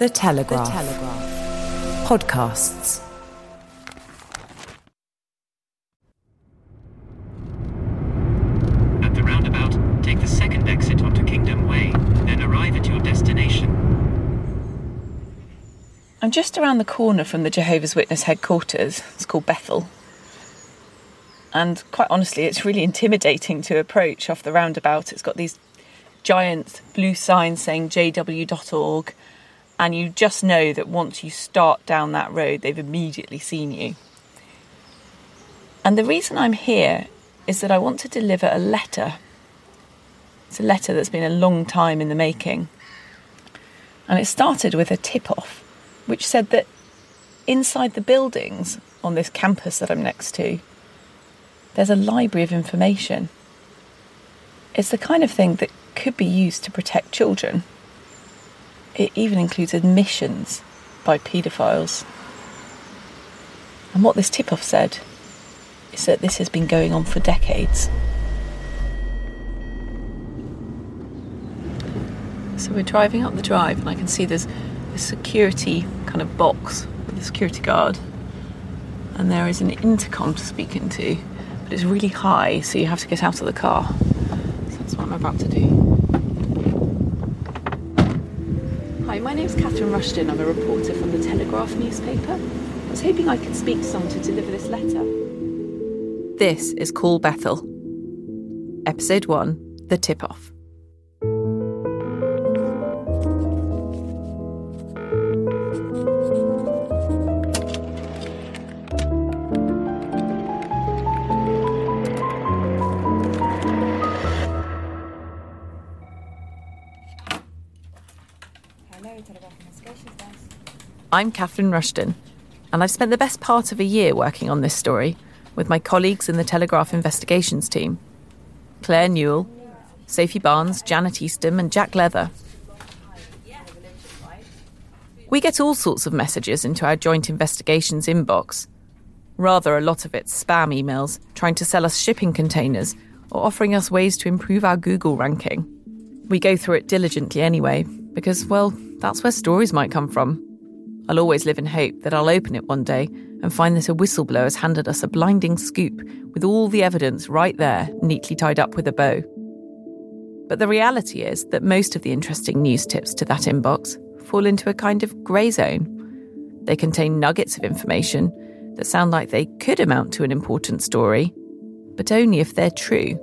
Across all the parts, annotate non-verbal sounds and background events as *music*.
The Telegraph. The Telegraph. Podcasts. At the roundabout, take the second exit onto Kingdom Way, then arrive at your destination. I'm just around the corner from the Jehovah's Witness headquarters. It's called Bethel. And quite honestly, it's really intimidating to approach off the roundabout. It's got these giant blue signs saying jw.org, and you just know that once you start down that road, they've immediately seen you. And the reason I'm here is that I want to deliver a letter. It's a letter that's been a long time in the making. And it started with a tip off, which said that inside the buildings on this campus that I'm next to, there's a library of information. It's the kind of thing that could be used to protect children. It even includes admissions by paedophiles. And what this tip off said is that this has been going on for decades. So we're driving up the drive, and I can see there's a security kind of box with a security guard, and there is an intercom to speak into, but it's really high, so you have to get out of the car. So that's what I'm about to do. Catherine Rushton. I'm a reporter from the Telegraph newspaper. I was hoping I could speak to someone to deliver this letter. This is Call Bethel. Episode 1 The Tip Off. I'm Catherine Rushton, and I've spent the best part of a year working on this story with my colleagues in the Telegraph investigations team Claire Newell, Sophie Barnes, Janet Eastham, and Jack Leather. We get all sorts of messages into our joint investigations inbox. Rather, a lot of it spam emails trying to sell us shipping containers or offering us ways to improve our Google ranking. We go through it diligently anyway, because, well, that's where stories might come from. I'll always live in hope that I'll open it one day and find that a whistleblower has handed us a blinding scoop with all the evidence right there, neatly tied up with a bow. But the reality is that most of the interesting news tips to that inbox fall into a kind of grey zone. They contain nuggets of information that sound like they could amount to an important story, but only if they're true.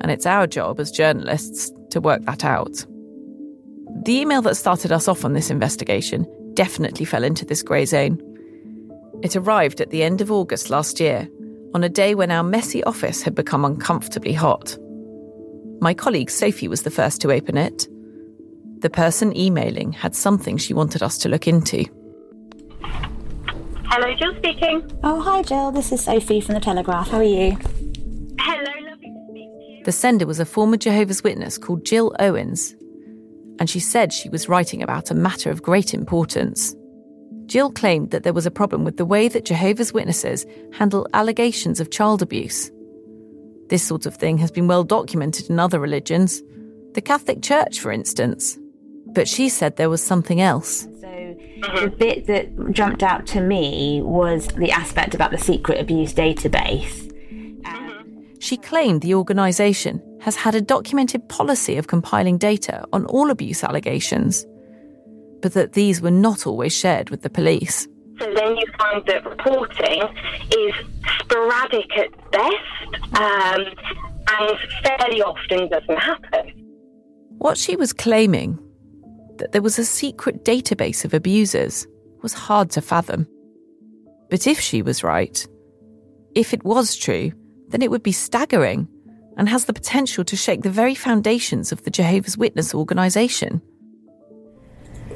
And it's our job as journalists to work that out. The email that started us off on this investigation definitely fell into this grey zone. It arrived at the end of August last year, on a day when our messy office had become uncomfortably hot. My colleague Sophie was the first to open it. The person emailing had something she wanted us to look into. Hello, Jill speaking. Oh, hi, Jill. This is Sophie from The Telegraph. How are you? Hello, lovely to speak to you. The sender was a former Jehovah's Witness called Jill Owens, and she said she was writing about a matter of great importance. Jill claimed that there was a problem with the way that Jehovah's Witnesses handle allegations of child abuse. This sort of thing has been well documented in other religions, the Catholic Church, for instance. But she said there was something else. So, the bit that jumped out to me was the aspect about the secret abuse database. She claimed the organisation has had a documented policy of compiling data on all abuse allegations, but that these were not always shared with the police. So then you find that reporting is sporadic at best um, and fairly often doesn't happen. What she was claiming, that there was a secret database of abusers, was hard to fathom. But if she was right, if it was true, then it would be staggering and has the potential to shake the very foundations of the Jehovah's Witness organisation.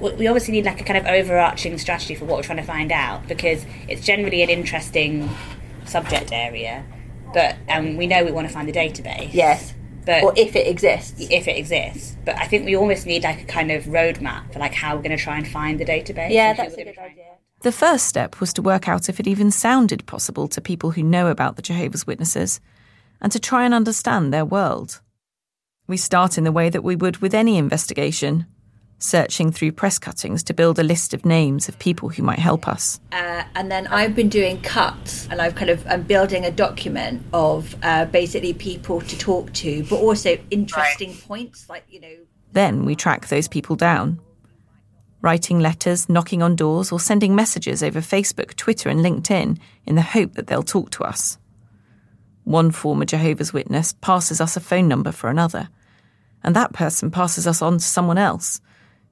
We obviously need like a kind of overarching strategy for what we're trying to find out because it's generally an interesting subject area, but um, we know we want to find the database. Yes. But or if it exists. If it exists. But I think we almost need like a kind of roadmap for like how we're going to try and find the database. Yeah, that's a good idea. The first step was to work out if it even sounded possible to people who know about the Jehovah's Witnesses and to try and understand their world. We start in the way that we would with any investigation, searching through press cuttings to build a list of names of people who might help us. Uh, and then I've been doing cuts, and I've kind of I'm building a document of uh, basically people to talk to, but also interesting right. points, like you know. Then we track those people down, writing letters, knocking on doors, or sending messages over Facebook, Twitter, and LinkedIn in the hope that they'll talk to us. One former Jehovah's Witness passes us a phone number for another, and that person passes us on to someone else,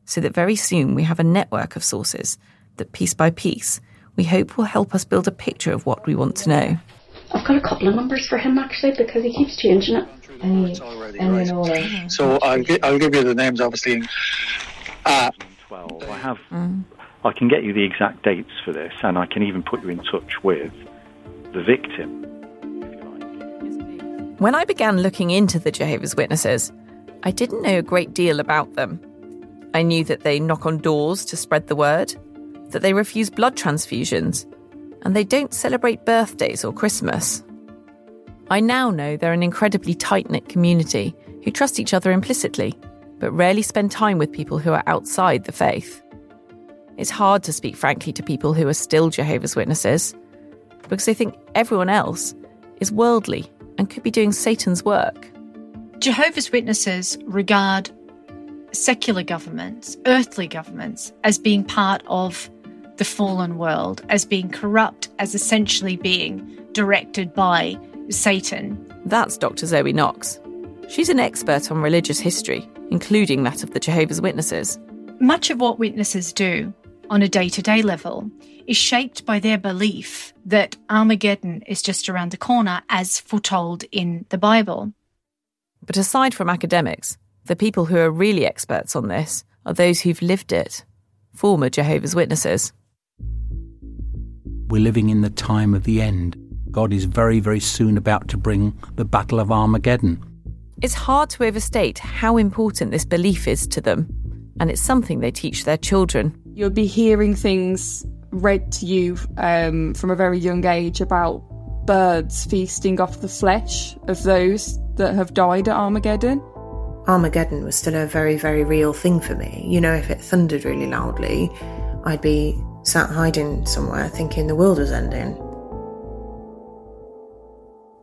so that very soon we have a network of sources that piece by piece we hope will help us build a picture of what we want to know. I've got a couple of numbers for him actually because he keeps changing it. Any, any so I'll, gi- I'll give you the names obviously. Uh, 12. I have. Mm. I can get you the exact dates for this, and I can even put you in touch with the victim. When I began looking into the Jehovah's Witnesses, I didn't know a great deal about them. I knew that they knock on doors to spread the word, that they refuse blood transfusions, and they don't celebrate birthdays or Christmas. I now know they're an incredibly tight knit community who trust each other implicitly but rarely spend time with people who are outside the faith. It's hard to speak frankly to people who are still Jehovah's Witnesses because they think everyone else is worldly and could be doing Satan's work. Jehovah's Witnesses regard secular governments, earthly governments, as being part of the fallen world, as being corrupt, as essentially being directed by Satan. That's Dr. Zoe Knox. She's an expert on religious history including that of the Jehovah's Witnesses. Much of what witnesses do on a day to day level is shaped by their belief that Armageddon is just around the corner, as foretold in the Bible. But aside from academics, the people who are really experts on this are those who've lived it former Jehovah's Witnesses. We're living in the time of the end. God is very, very soon about to bring the Battle of Armageddon. It's hard to overstate how important this belief is to them, and it's something they teach their children. You'll be hearing things read to you um, from a very young age about birds feasting off the flesh of those that have died at Armageddon. Armageddon was still a very, very real thing for me. You know, if it thundered really loudly, I'd be sat hiding somewhere thinking the world was ending.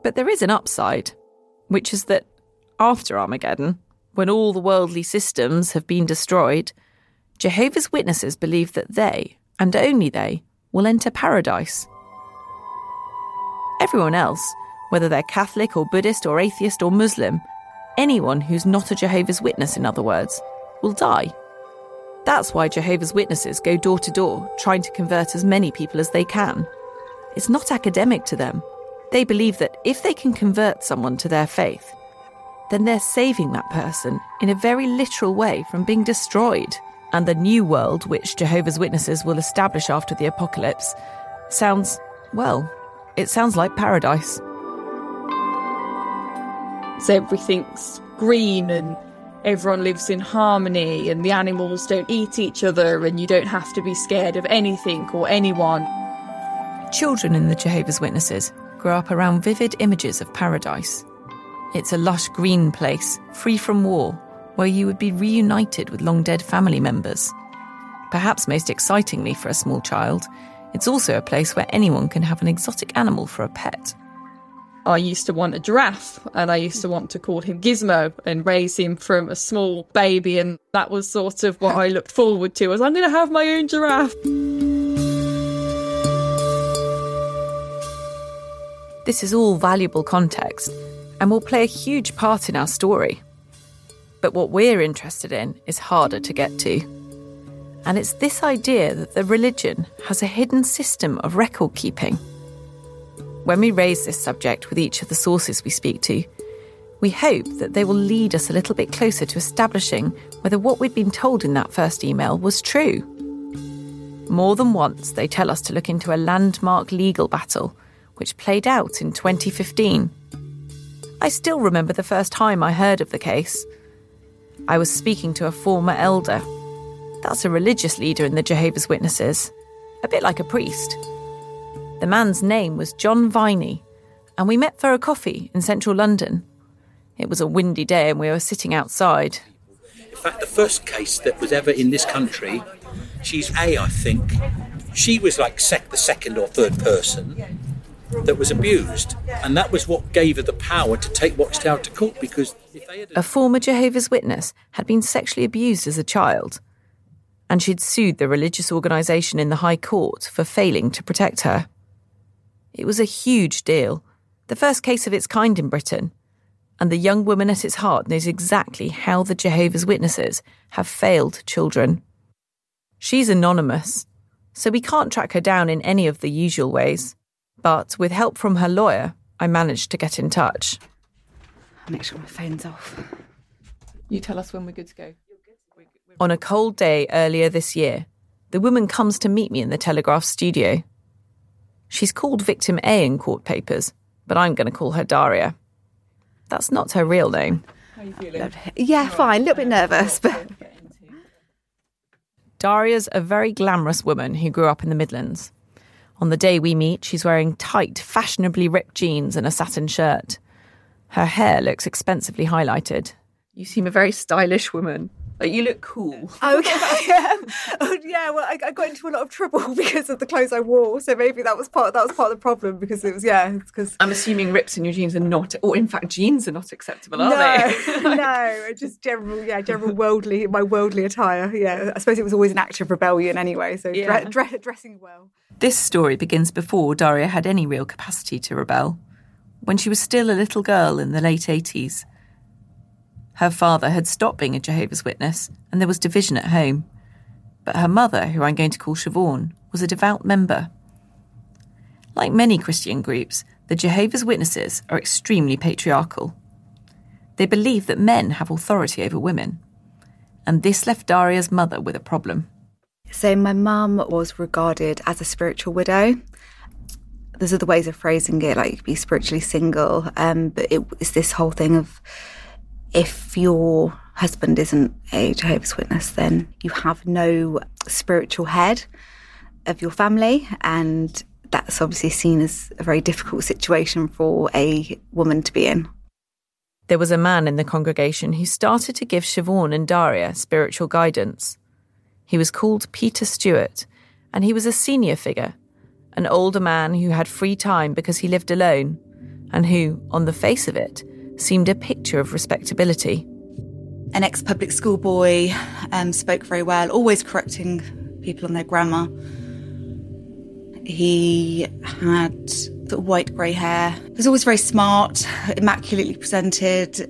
But there is an upside, which is that after Armageddon, when all the worldly systems have been destroyed, Jehovah's Witnesses believe that they, and only they, will enter paradise. Everyone else, whether they're Catholic or Buddhist or atheist or Muslim, anyone who's not a Jehovah's Witness, in other words, will die. That's why Jehovah's Witnesses go door to door, trying to convert as many people as they can. It's not academic to them. They believe that if they can convert someone to their faith, then they're saving that person in a very literal way from being destroyed. And the new world which Jehovah's Witnesses will establish after the apocalypse sounds, well, it sounds like paradise. So everything's green and everyone lives in harmony and the animals don't eat each other and you don't have to be scared of anything or anyone. Children in the Jehovah's Witnesses grow up around vivid images of paradise it's a lush green place, free from war, where you would be reunited with long dead family members. Perhaps most excitingly for a small child, it's also a place where anyone can have an exotic animal for a pet. I used to want a giraffe and I used to want to call him Gizmo and raise him from a small baby. And that was sort of what I looked forward to as I'm going to have my own giraffe. This is all valuable context and will play a huge part in our story. But what we're interested in is harder to get to. And it's this idea that the religion has a hidden system of record keeping when we raise this subject with each of the sources we speak to, we hope that they will lead us a little bit closer to establishing whether what we'd been told in that first email was true. More than once, they tell us to look into a landmark legal battle, which played out in 2015. I still remember the first time I heard of the case. I was speaking to a former elder. That's a religious leader in the Jehovah's Witnesses, a bit like a priest. The man's name was John Viney, and we met for a coffee in central London. It was a windy day and we were sitting outside. In fact, the first case that was ever in this country, she's A, I think. She was like sec- the second or third person that was abused, and that was what gave her the power to take Watchtower to court because a former Jehovah's Witness had been sexually abused as a child, and she'd sued the religious organisation in the High Court for failing to protect her. It was a huge deal, the first case of its kind in Britain. And the young woman at its heart knows exactly how the Jehovah's Witnesses have failed children. She's anonymous, so we can't track her down in any of the usual ways. But with help from her lawyer, I managed to get in touch. I'll make sure my phone's off. You tell us when we're good to go. On a cold day earlier this year, the woman comes to meet me in the Telegraph studio. She's called victim A in court papers, but I'm going to call her Daria. That's not her real name. How are you feeling? Yeah, fine. A little bit nervous, but. Daria's a very glamorous woman who grew up in the Midlands. On the day we meet, she's wearing tight, fashionably ripped jeans and a satin shirt. Her hair looks expensively highlighted. You seem a very stylish woman. Like you look cool. Oh, okay. *laughs* yeah. Oh, yeah. Well, I, I, got into a lot of trouble *laughs* because of the clothes I wore, so maybe that was part. That was part of the problem because it was yeah. Because I'm assuming rips in your jeans are not, or in fact, jeans are not acceptable, are no, they? no, *laughs* just general, yeah, general worldly, my worldly attire. Yeah, I suppose it was always an act of rebellion anyway. So yeah. dre- dre- dressing well. This story begins before Daria had any real capacity to rebel. When she was still a little girl in the late 80s, her father had stopped being a Jehovah's Witness, and there was division at home. But her mother, who I'm going to call Siobhan, was a devout member. Like many Christian groups, the Jehovah's Witnesses are extremely patriarchal. They believe that men have authority over women. And this left Daria's mother with a problem. So, my mum was regarded as a spiritual widow. There's other ways of phrasing it, like be spiritually single, um, but it, it's this whole thing of if your husband isn't a Jehovah's Witness, then you have no spiritual head of your family. And that's obviously seen as a very difficult situation for a woman to be in. There was a man in the congregation who started to give Siobhan and Daria spiritual guidance. He was called Peter Stewart, and he was a senior figure, an older man who had free time because he lived alone, and who, on the face of it, seemed a picture of respectability. An ex public school boy, um, spoke very well, always correcting people on their grammar. He had white grey hair. He was always very smart, immaculately presented.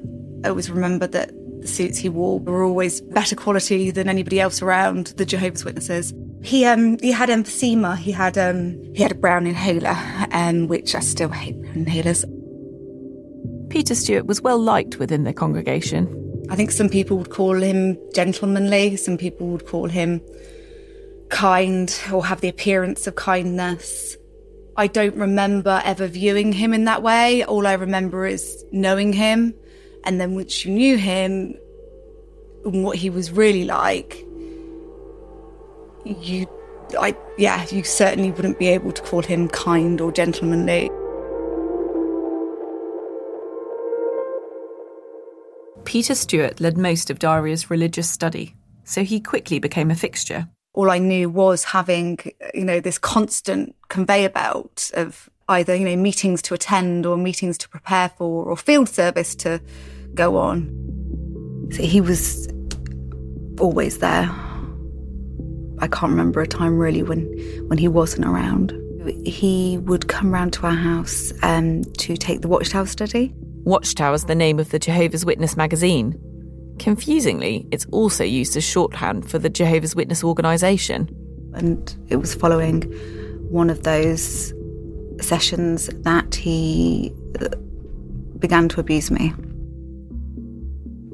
I always remember that the suits he wore were always better quality than anybody else around the Jehovah's Witnesses. He um he had emphysema. He had um he had a brown inhaler, um which I still hate inhalers. Peter Stewart was well liked within the congregation. I think some people would call him gentlemanly, some people would call him kind or have the appearance of kindness. I don't remember ever viewing him in that way. All I remember is knowing him. And then once you knew him and what he was really like, you, I, yeah, you certainly wouldn't be able to call him kind or gentlemanly. Peter Stewart led most of Daria's religious study, so he quickly became a fixture. All I knew was having, you know, this constant conveyor belt of either, you know, meetings to attend or meetings to prepare for or field service to go on. So he was always there. I can't remember a time really when, when he wasn't around. He would come round to our house um, to take the Watchtower study. Watchtower's the name of the Jehovah's Witness magazine. Confusingly, it's also used as shorthand for the Jehovah's Witness organisation. And it was following one of those sessions that he uh, began to abuse me.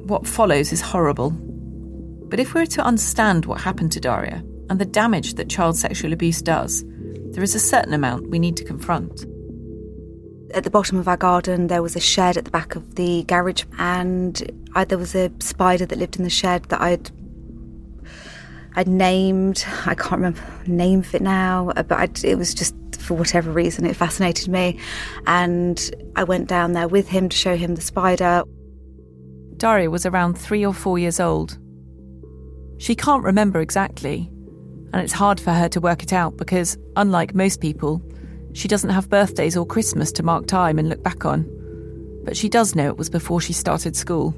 What follows is horrible. But if we're to understand what happened to Daria and the damage that child sexual abuse does, there is a certain amount we need to confront. At the bottom of our garden, there was a shed at the back of the garage, and I, there was a spider that lived in the shed that I'd I'd named. I can't remember the name of it now, but I'd, it was just for whatever reason it fascinated me, and I went down there with him to show him the spider. Daria was around three or four years old. She can't remember exactly, and it's hard for her to work it out because, unlike most people, she doesn't have birthdays or Christmas to mark time and look back on. But she does know it was before she started school.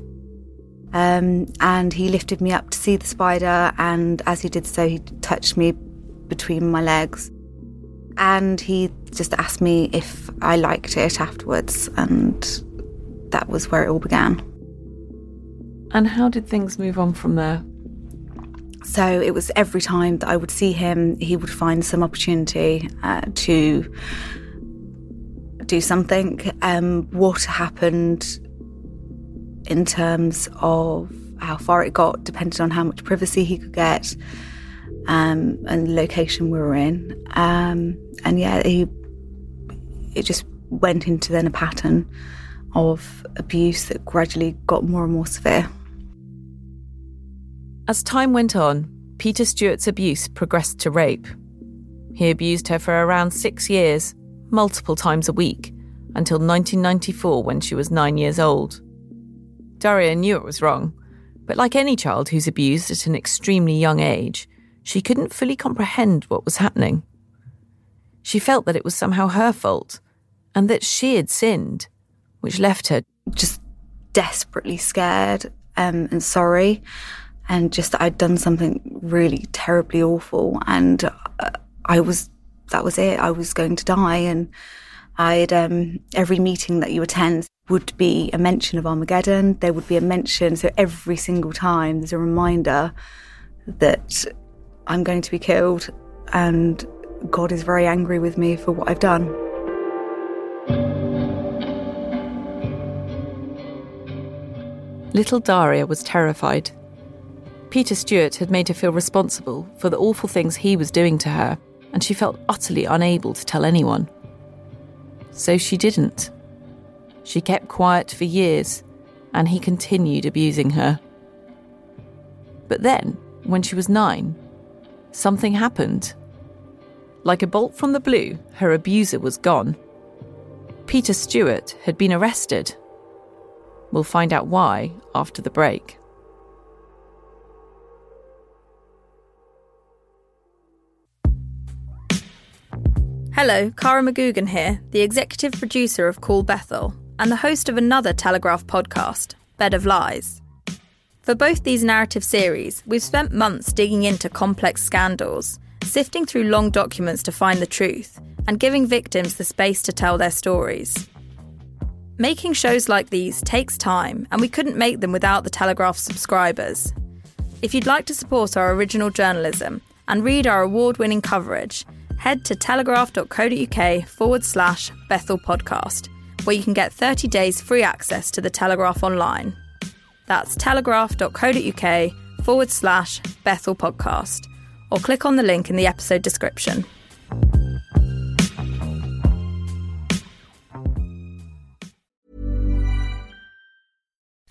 Um, and he lifted me up to see the spider, and as he did so, he touched me between my legs. And he just asked me if I liked it afterwards, and that was where it all began. And how did things move on from there? So it was every time that I would see him, he would find some opportunity uh, to do something. Um, what happened in terms of how far it got depended on how much privacy he could get um, and the location we were in. Um, and yeah, he it just went into then a pattern of abuse that gradually got more and more severe. As time went on, Peter Stewart's abuse progressed to rape. He abused her for around six years, multiple times a week, until 1994 when she was nine years old. Daria knew it was wrong, but like any child who's abused at an extremely young age, she couldn't fully comprehend what was happening. She felt that it was somehow her fault and that she had sinned, which left her just desperately scared um, and sorry and just that I'd done something really terribly awful, and uh, I was that was it. I was going to die, and I'd um, every meeting that you attend would be a mention of Armageddon. There would be a mention, so every single time there's a reminder that I'm going to be killed, and God is very angry with me for what I've done. Little Daria was terrified Peter Stewart had made her feel responsible for the awful things he was doing to her, and she felt utterly unable to tell anyone. So she didn't. She kept quiet for years, and he continued abusing her. But then, when she was nine, something happened. Like a bolt from the blue, her abuser was gone. Peter Stewart had been arrested. We'll find out why after the break. Hello, Cara McGoogan here, the executive producer of Call Bethel and the host of another Telegraph podcast, Bed of Lies. For both these narrative series, we've spent months digging into complex scandals, sifting through long documents to find the truth, and giving victims the space to tell their stories. Making shows like these takes time, and we couldn't make them without the Telegraph subscribers. If you'd like to support our original journalism and read our award winning coverage, head to telegraph.co.uk forward slash Bethel podcast, where you can get 30 days free access to the Telegraph online. That's telegraph.co.uk forward slash Bethel podcast, or click on the link in the episode description.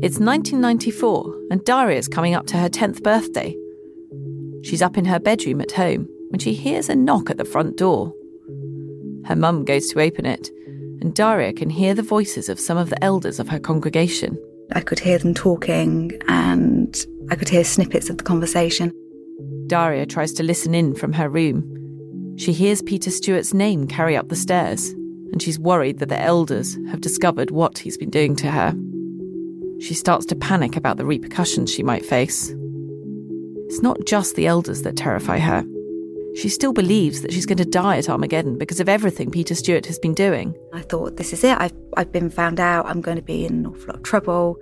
It's 1994, and Daria's coming up to her 10th birthday. She's up in her bedroom at home when she hears a knock at the front door. Her mum goes to open it, and Daria can hear the voices of some of the elders of her congregation. I could hear them talking and I could hear snippets of the conversation. Daria tries to listen in from her room. She hears Peter Stewart's name carry up the stairs, and she's worried that the elders have discovered what he's been doing to her. She starts to panic about the repercussions she might face. It's not just the elders that terrify her. She still believes that she's going to die at Armageddon because of everything Peter Stewart has been doing. I thought, this is it. I've, I've been found out. I'm going to be in an awful lot of trouble.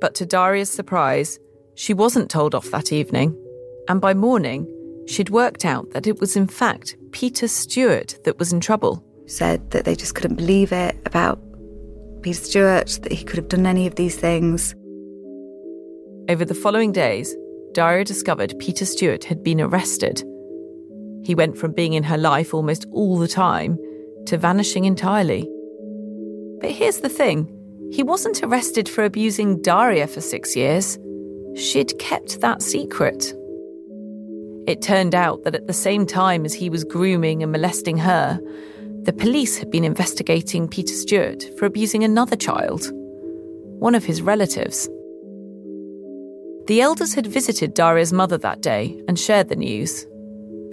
But to Daria's surprise, she wasn't told off that evening. And by morning, she'd worked out that it was in fact Peter Stewart that was in trouble. Said that they just couldn't believe it about Peter Stewart, that he could have done any of these things. Over the following days, Daria discovered Peter Stewart had been arrested. He went from being in her life almost all the time to vanishing entirely. But here's the thing he wasn't arrested for abusing Daria for six years. She'd kept that secret. It turned out that at the same time as he was grooming and molesting her, the police had been investigating Peter Stewart for abusing another child, one of his relatives. The elders had visited Daria's mother that day and shared the news.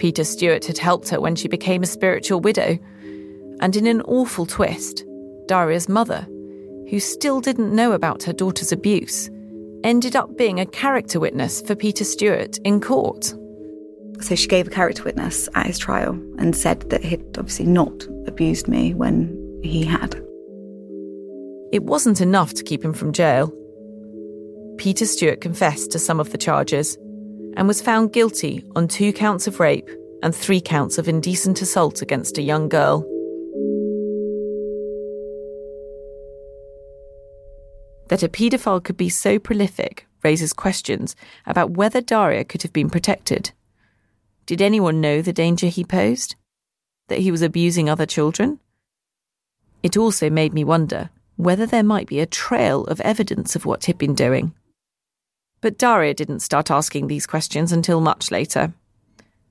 Peter Stewart had helped her when she became a spiritual widow. And in an awful twist, Daria's mother, who still didn't know about her daughter's abuse, ended up being a character witness for Peter Stewart in court. So she gave a character witness at his trial and said that he'd obviously not abused me when he had. It wasn't enough to keep him from jail. Peter Stewart confessed to some of the charges and was found guilty on two counts of rape and three counts of indecent assault against a young girl. That a paedophile could be so prolific raises questions about whether Daria could have been protected. Did anyone know the danger he posed? That he was abusing other children? It also made me wonder whether there might be a trail of evidence of what he'd been doing. But Daria didn't start asking these questions until much later.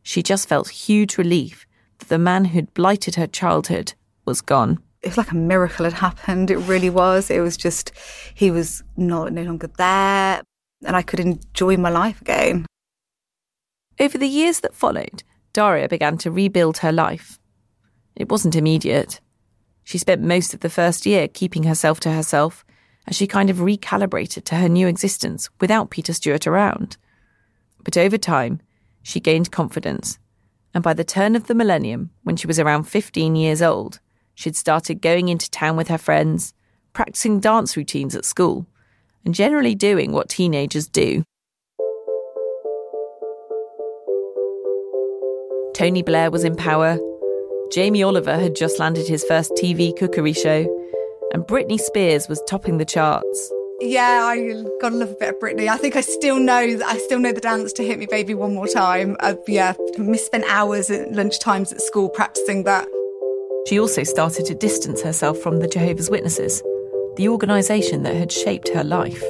She just felt huge relief that the man who'd blighted her childhood was gone. It was like a miracle had happened. It really was. It was just, he was not no longer there, and I could enjoy my life again. Over the years that followed, Daria began to rebuild her life. It wasn't immediate. She spent most of the first year keeping herself to herself as she kind of recalibrated to her new existence without Peter Stewart around. But over time, she gained confidence, and by the turn of the millennium, when she was around 15 years old, she'd started going into town with her friends, practicing dance routines at school, and generally doing what teenagers do. Tony Blair was in power, Jamie Oliver had just landed his first TV cookery show, and Britney Spears was topping the charts. Yeah, I gotta love a bit of Britney. I think I still know I still know the dance to "Hit Me, Baby, One More Time." Uh, yeah, misspent hours at lunchtimes at school practicing that. She also started to distance herself from the Jehovah's Witnesses, the organisation that had shaped her life.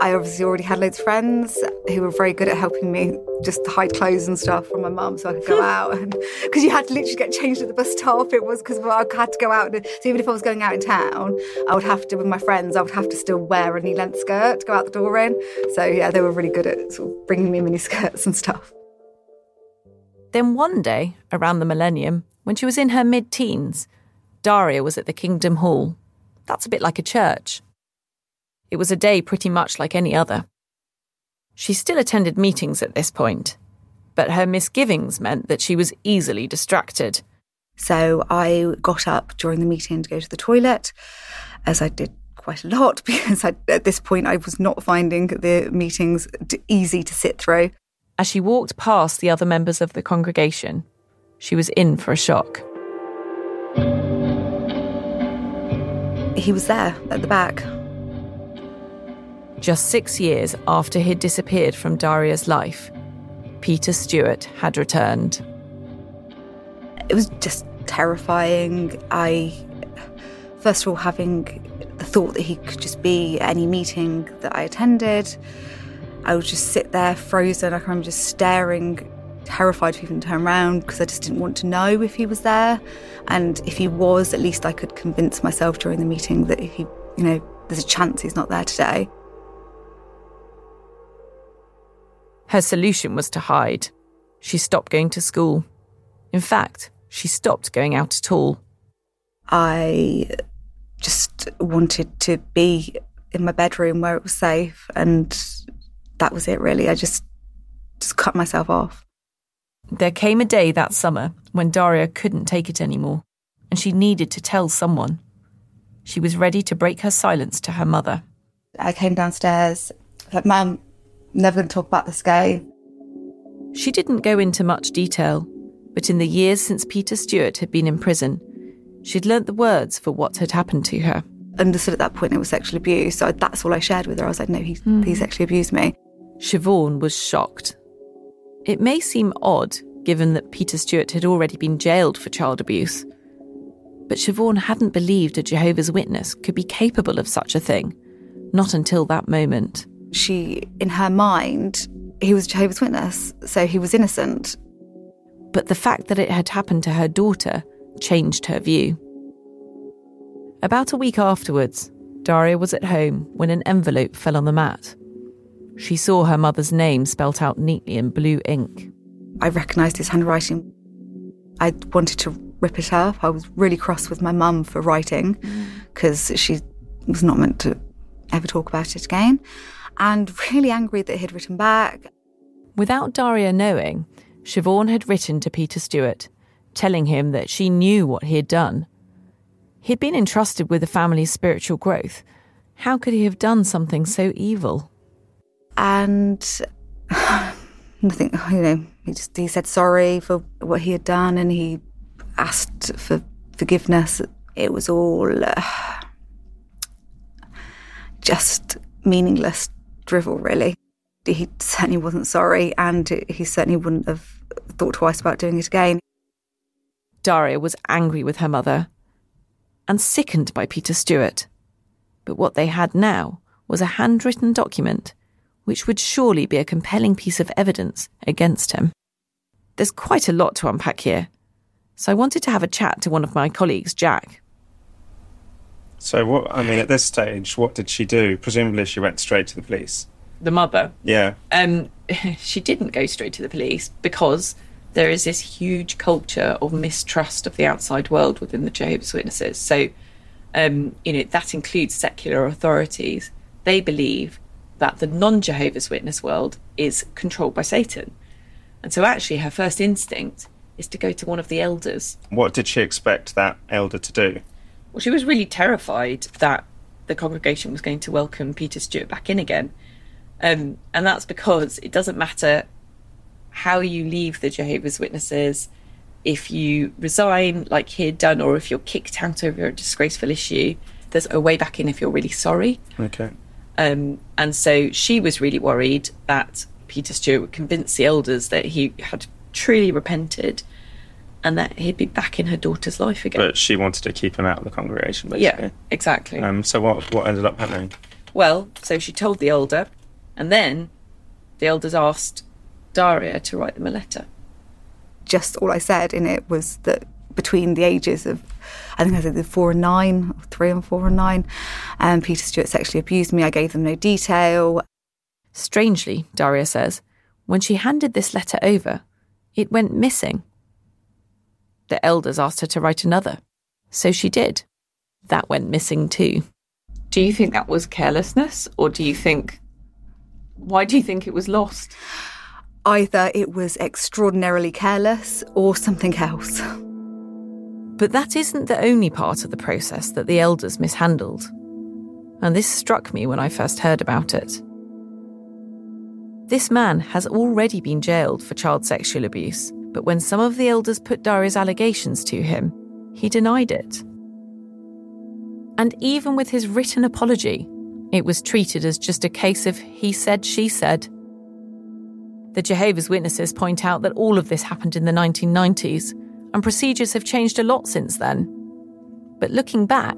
I obviously already had loads of friends who were very good at helping me just hide clothes and stuff from my mum so I could go *laughs* out. Because you had to literally get changed at the bus stop, it was because I had to go out. And, so even if I was going out in town, I would have to, with my friends, I would have to still wear a knee length skirt to go out the door in. So yeah, they were really good at sort of bringing me mini skirts and stuff. Then one day, around the millennium, when she was in her mid teens, Daria was at the Kingdom Hall. That's a bit like a church. It was a day pretty much like any other. She still attended meetings at this point, but her misgivings meant that she was easily distracted. So I got up during the meeting to go to the toilet, as I did quite a lot *laughs* because I, at this point I was not finding the meetings easy to sit through. As she walked past the other members of the congregation, she was in for a shock. He was there at the back. Just six years after he'd disappeared from Daria's life, Peter Stewart had returned. It was just terrifying. I, first of all, having the thought that he could just be at any meeting that I attended, I would just sit there frozen. I remember just staring, terrified to even turn around because I just didn't want to know if he was there. And if he was, at least I could convince myself during the meeting that he, you know, there's a chance he's not there today. Her solution was to hide. She stopped going to school. In fact, she stopped going out at all. I just wanted to be in my bedroom where it was safe, and that was it really. I just just cut myself off. There came a day that summer when Daria couldn't take it anymore, and she needed to tell someone. She was ready to break her silence to her mother. I came downstairs, like, Mum, never going to talk about this guy. She didn't go into much detail, but in the years since Peter Stewart had been in prison, she'd learnt the words for what had happened to her. Understood at that point it was sexual abuse, so that's all I shared with her. I was like, no, he, mm. he sexually abused me. Siobhan was shocked. It may seem odd, given that Peter Stewart had already been jailed for child abuse. But Siobhan hadn't believed a Jehovah's Witness could be capable of such a thing, not until that moment. She, in her mind, he was Jehovah's Witness, so he was innocent. But the fact that it had happened to her daughter changed her view. About a week afterwards, Daria was at home when an envelope fell on the mat. She saw her mother's name spelt out neatly in blue ink. I recognised his handwriting. I wanted to rip it up. I was really cross with my mum for writing because she was not meant to ever talk about it again, and really angry that he'd written back. Without Daria knowing, Siobhan had written to Peter Stewart, telling him that she knew what he had done. He'd been entrusted with the family's spiritual growth. How could he have done something so evil? And *sighs* nothing, you know, he just he said sorry for what he had done and he asked for forgiveness. It was all uh, just meaningless drivel, really. He certainly wasn't sorry, and he certainly wouldn't have thought twice about doing it again. Daria was angry with her mother and sickened by Peter Stewart. But what they had now was a handwritten document which would surely be a compelling piece of evidence against him. There's quite a lot to unpack here, so I wanted to have a chat to one of my colleagues, Jack. So, what, I mean, at this stage, what did she do? Presumably, she went straight to the police. The mother? Yeah. Um, *laughs* she didn't go straight to the police because there is this huge culture of mistrust of the outside world within the Jehovah's Witnesses. So, um, you know, that includes secular authorities. They believe that the non Jehovah's Witness world is controlled by Satan. And so, actually, her first instinct is to go to one of the elders. What did she expect that elder to do? Well, she was really terrified that the congregation was going to welcome Peter Stewart back in again. Um, and that's because it doesn't matter how you leave the Jehovah's Witnesses, if you resign like he had done, or if you're kicked out over a disgraceful issue, there's a way back in if you're really sorry. Okay. Um, and so she was really worried that Peter Stewart would convince the elders that he had truly repented and that he'd be back in her daughter's life again. But she wanted to keep him out of the congregation, basically. Yeah, exactly. Um, so what what ended up happening? Well, so she told the elder, and then the elders asked Daria to write them a letter. Just all I said in it was that between the ages of, I think I said the four and nine, or three and four and nine, um, Peter Stewart sexually abused me. I gave them no detail. Strangely, Daria says, when she handed this letter over, it went missing. The elders asked her to write another, so she did. That went missing too. Do you think that was carelessness, or do you think. Why do you think it was lost? Either it was extraordinarily careless or something else. But that isn't the only part of the process that the elders mishandled. And this struck me when I first heard about it. This man has already been jailed for child sexual abuse, but when some of the elders put Daria's allegations to him, he denied it. And even with his written apology, It was treated as just a case of he said, she said. The Jehovah's Witnesses point out that all of this happened in the 1990s, and procedures have changed a lot since then. But looking back,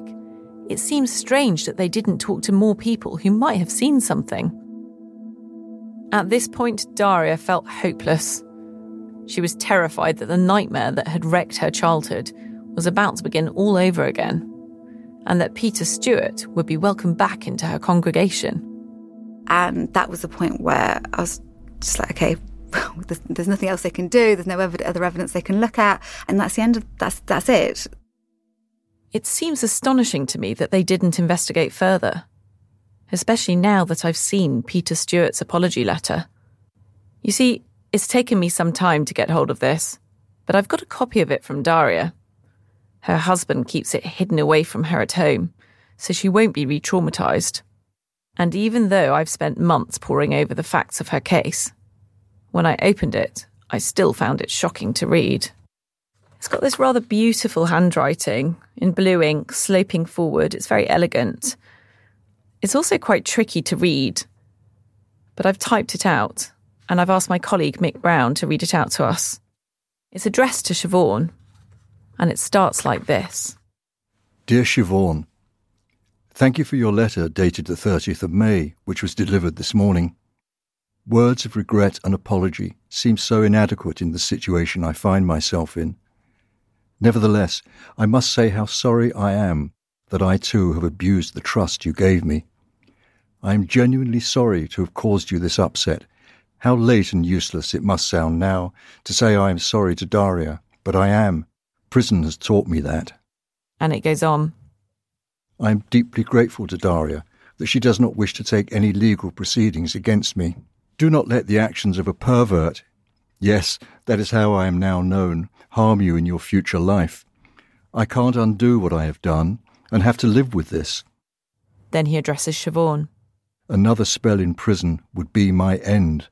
it seems strange that they didn't talk to more people who might have seen something. At this point, Daria felt hopeless. She was terrified that the nightmare that had wrecked her childhood was about to begin all over again, and that Peter Stewart would be welcomed back into her congregation. And that was the point where I was just like, okay, *laughs* there's, there's nothing else they can do. There's no ev- other evidence they can look at, and that's the end of that's that's it. It seems astonishing to me that they didn't investigate further, especially now that I've seen Peter Stewart's apology letter. You see, it's taken me some time to get hold of this, but I've got a copy of it from Daria. Her husband keeps it hidden away from her at home, so she won't be re traumatized. And even though I've spent months poring over the facts of her case, when I opened it, I still found it shocking to read. It's got this rather beautiful handwriting in blue ink, sloping forward. It's very elegant. It's also quite tricky to read, but I've typed it out and I've asked my colleague Mick Brown to read it out to us. It's addressed to Siobhan, and it starts like this Dear Siobhan, Thank you for your letter dated the 30th of May, which was delivered this morning. Words of regret and apology seem so inadequate in the situation I find myself in. Nevertheless, I must say how sorry I am that I too have abused the trust you gave me. I am genuinely sorry to have caused you this upset. How late and useless it must sound now to say I am sorry to Daria, but I am. Prison has taught me that. And it goes on. I am deeply grateful to Daria that she does not wish to take any legal proceedings against me. Do not let the actions of a pervert, yes, that is how I am now known, harm you in your future life. I can't undo what I have done and have to live with this. Then he addresses Siobhan. Another spell in prison would be my end.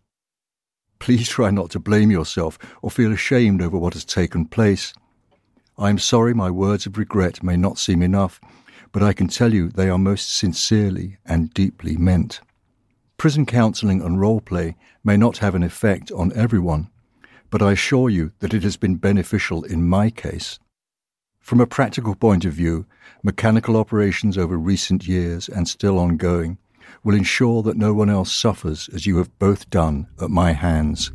Please try not to blame yourself or feel ashamed over what has taken place. I am sorry my words of regret may not seem enough, but I can tell you they are most sincerely and deeply meant. Prison counselling and role play may not have an effect on everyone, but I assure you that it has been beneficial in my case. From a practical point of view, mechanical operations over recent years and still ongoing will ensure that no one else suffers as you have both done at my hands.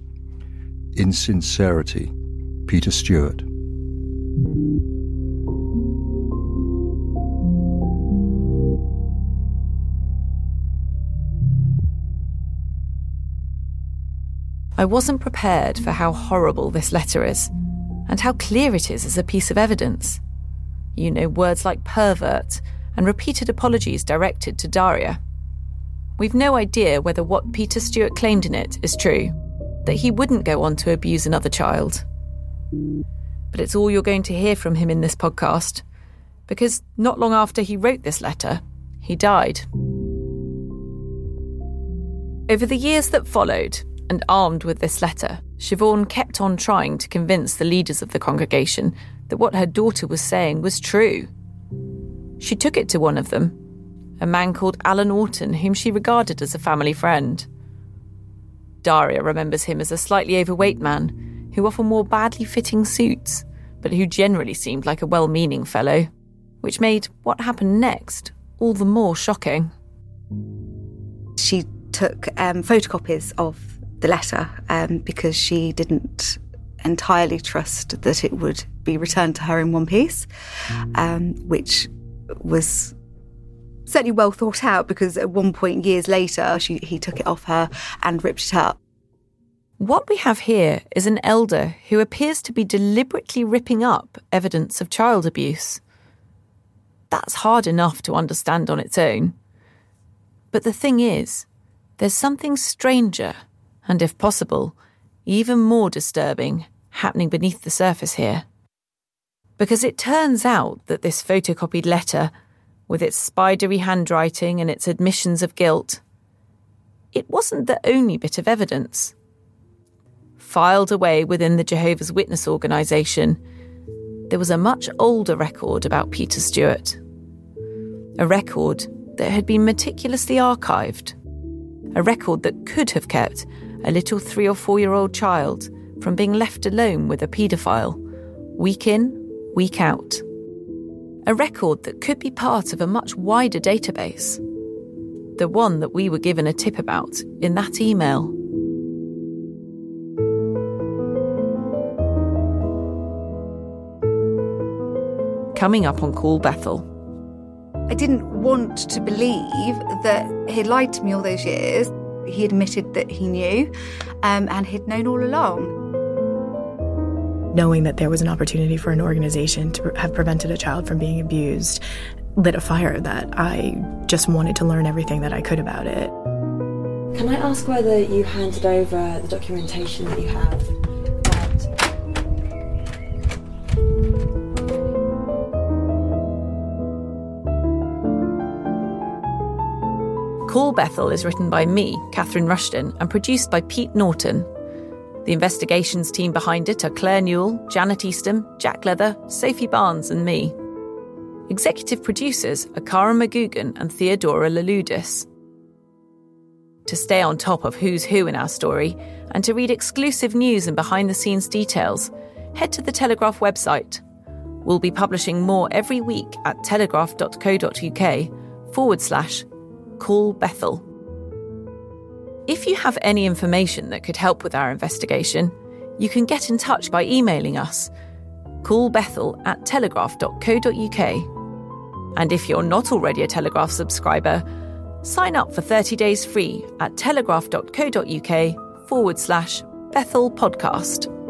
In sincerity, Peter Stewart. I wasn't prepared for how horrible this letter is, and how clear it is as a piece of evidence. You know, words like pervert and repeated apologies directed to Daria. We've no idea whether what Peter Stewart claimed in it is true, that he wouldn't go on to abuse another child. But it's all you're going to hear from him in this podcast, because not long after he wrote this letter, he died. Over the years that followed, and armed with this letter, Siobhan kept on trying to convince the leaders of the congregation that what her daughter was saying was true. She took it to one of them, a man called Alan Orton, whom she regarded as a family friend. Daria remembers him as a slightly overweight man who often wore badly fitting suits, but who generally seemed like a well meaning fellow, which made what happened next all the more shocking. She took um, photocopies of the letter um, because she didn't entirely trust that it would be returned to her in one piece, um, which was certainly well thought out because at one point years later she, he took it off her and ripped it up. What we have here is an elder who appears to be deliberately ripping up evidence of child abuse. That's hard enough to understand on its own. But the thing is, there's something stranger and if possible, even more disturbing, happening beneath the surface here. Because it turns out that this photocopied letter, with its spidery handwriting and its admissions of guilt, it wasn't the only bit of evidence. Filed away within the Jehovah's Witness organisation, there was a much older record about Peter Stewart. A record that had been meticulously archived. A record that could have kept a little three or four year old child from being left alone with a paedophile, week in, week out. A record that could be part of a much wider database. The one that we were given a tip about in that email. Coming up on Call Bethel. I didn't want to believe that he'd lied to me all those years. He admitted that he knew um, and he'd known all along knowing that there was an opportunity for an organization to have prevented a child from being abused lit a fire that I just wanted to learn everything that I could about it. Can I ask whether you handed over the documentation that you have? Call Bethel is written by me, Catherine Rushton, and produced by Pete Norton. The investigations team behind it are Claire Newell, Janet Eastham, Jack Leather, Sophie Barnes, and me. Executive producers are Cara McGoogan and Theodora Louloudis. To stay on top of who's who in our story and to read exclusive news and behind the scenes details, head to the Telegraph website. We'll be publishing more every week at telegraph.co.uk forward slash call Bethel. If you have any information that could help with our investigation, you can get in touch by emailing us. Call Bethel at telegraph.co.uk. And if you're not already a Telegraph subscriber, sign up for 30 days free at telegraph.co.uk forward slash Bethel podcast.